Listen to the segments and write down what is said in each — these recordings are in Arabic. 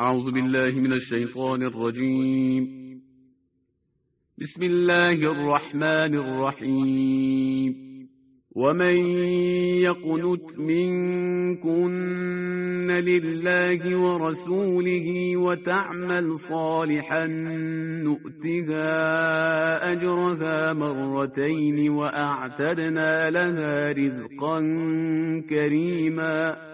أعوذ بالله من الشيطان الرجيم. بسم الله الرحمن الرحيم. ومن يقنت منكن لله ورسوله وتعمل صالحا نؤتها أجرها مرتين وأعتدنا لها رزقا كريما.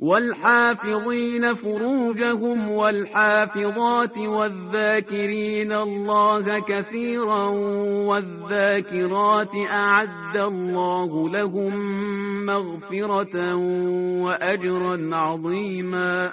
والحافظين فروجهم والحافظات والذاكرين الله كثيرا والذاكرات أعد الله لهم مغفرة وأجرا عظيما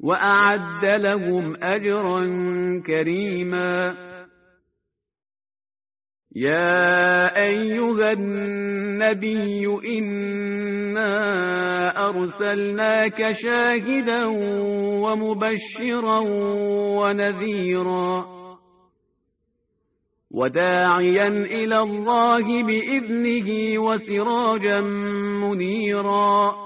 وأعد لهم أجرا كريما. يا أيها النبي إنا أرسلناك شاهدا ومبشرا ونذيرا. وداعيا إلى الله بإذنه وسراجا منيرا.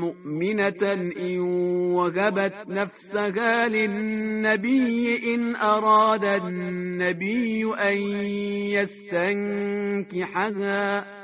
مؤمنة إن وهبت نفسها للنبي إن أراد النبي أن يستنكحها.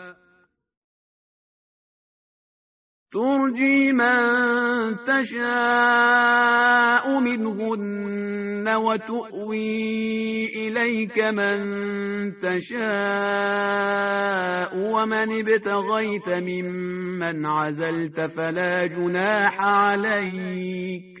ترجي من تشاء منهن وتؤوي إليك من تشاء ومن ابتغيت ممن عزلت فلا جناح عليك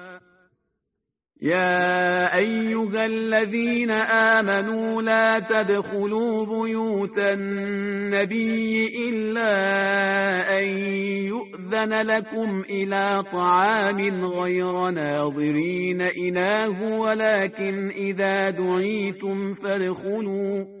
يا أيها الذين آمنوا لا تدخلوا بيوت النبي إلا أن يؤذن لكم إلى طعام غير ناظرين إناه ولكن إذا دعيتم فادخلوا.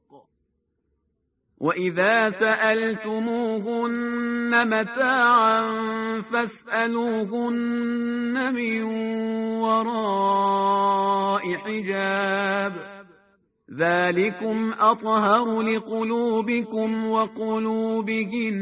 وإذا سألتموهن متاعا فاسألوهن من وراء حجاب ذلكم أطهر لقلوبكم وقلوبهن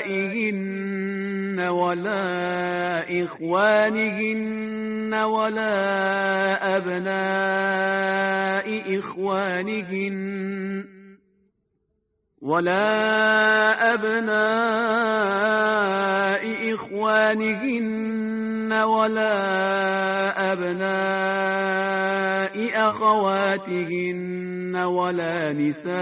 ولا إخوانهن ولا أبناء إخوانهن ولا أبناء إخوانهن ولا أبناء أخواتهن ولا نسائهن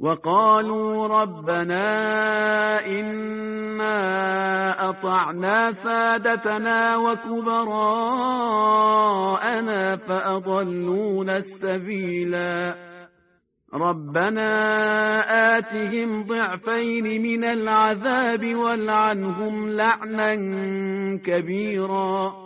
وقالوا ربنا إنا أطعنا سادتنا وكبراءنا فأضلونا السبيلا. ربنا آتهم ضعفين من العذاب والعنهم لعنا كبيرا.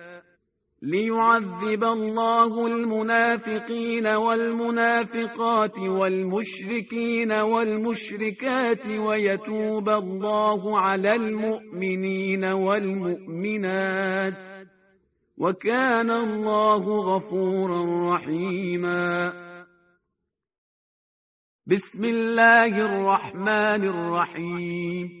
ليعذب الله المنافقين والمنافقات والمشركين والمشركات ويتوب الله على المؤمنين والمؤمنات وكان الله غفورا رحيما. بسم الله الرحمن الرحيم.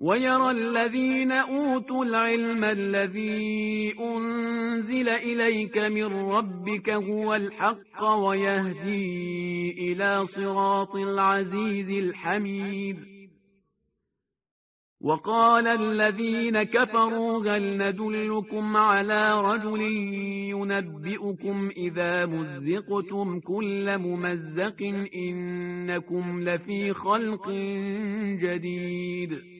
ويرى الذين أوتوا العلم الذي أنزل إليك من ربك هو الحق ويهدي إلى صراط العزيز الحميد. وقال الذين كفروا هل ندلكم على رجل ينبئكم إذا مزقتم كل ممزق إنكم لفي خلق جديد.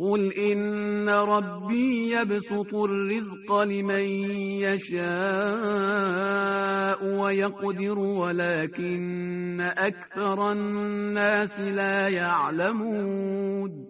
قل إن ربي يبسط الرزق لمن يشاء ويقدر ولكن أكثر الناس لا يعلمون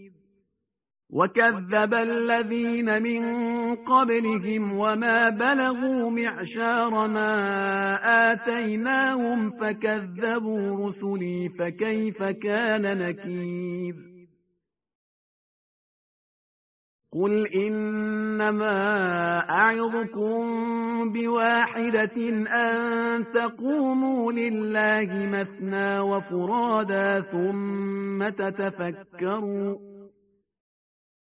وكذب الذين من قبلهم وما بلغوا معشار ما آتيناهم فكذبوا رسلي فكيف كان نكير قل إنما أعظكم بواحدة أن تقوموا لله مثنى وفرادا ثم تتفكروا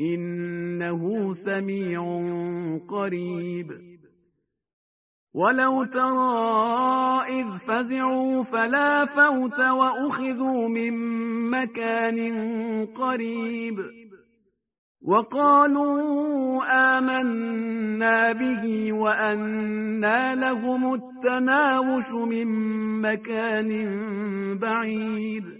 إنه سميع قريب. ولو ترى إذ فزعوا فلا فوت وأخذوا من مكان قريب. وقالوا آمنا به وأنا لهم التناوش من مكان بعيد.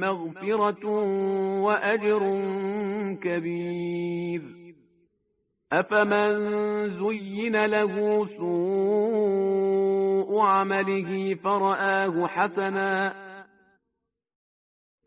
مغفرة وأجر كبير. أفمن زين له سوء عمله فرآه حسنا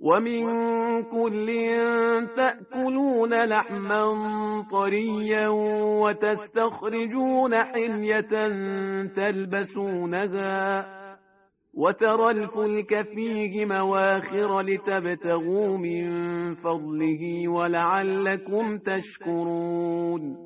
ومن كل تأكلون لحما طريا وتستخرجون حمية تلبسونها وترى الفلك فيه مواخر لتبتغوا من فضله ولعلكم تشكرون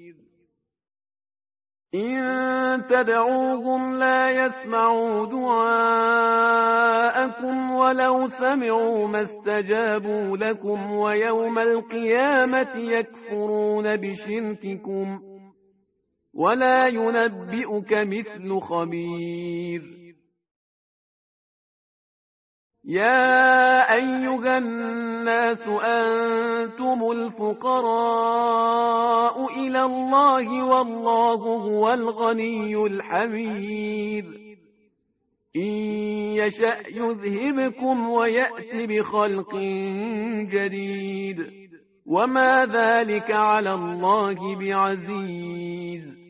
إن تدعوهم لا يسمعوا دعاءكم ولو سمعوا ما استجابوا لكم ويوم القيامة يكفرون بشرككم ولا ينبئك مثل خبير. يا أيها الناس أنتم الفقراء إلى الله والله هو الغني الحميد. إن يشأ يذهبكم ويأت بخلق جديد. وما ذلك على الله بعزيز.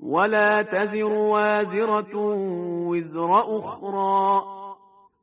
ولا تزر وازرة وزر أخرى.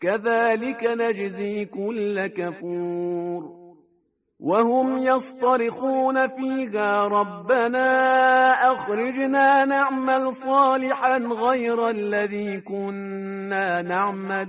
كذلك نجزي كل كفور وهم يصطرخون فيها ربنا أخرجنا نعمل صالحا غير الذي كنا نعمل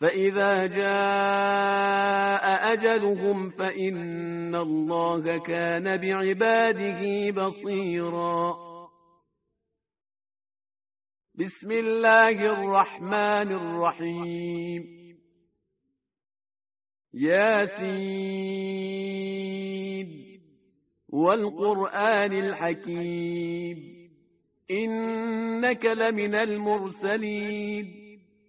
فإذا جاء أجلهم فإن الله كان بعباده بصيرا. بسم الله الرحمن الرحيم. ياسين. والقرآن الحكيم. إنك لمن المرسلين.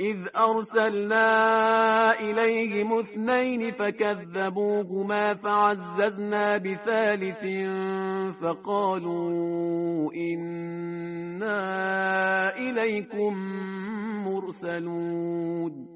إذ أرسلنا إليهم اثنين فكذبوهما فعززنا بثالث فقالوا إنا إليكم مرسلون.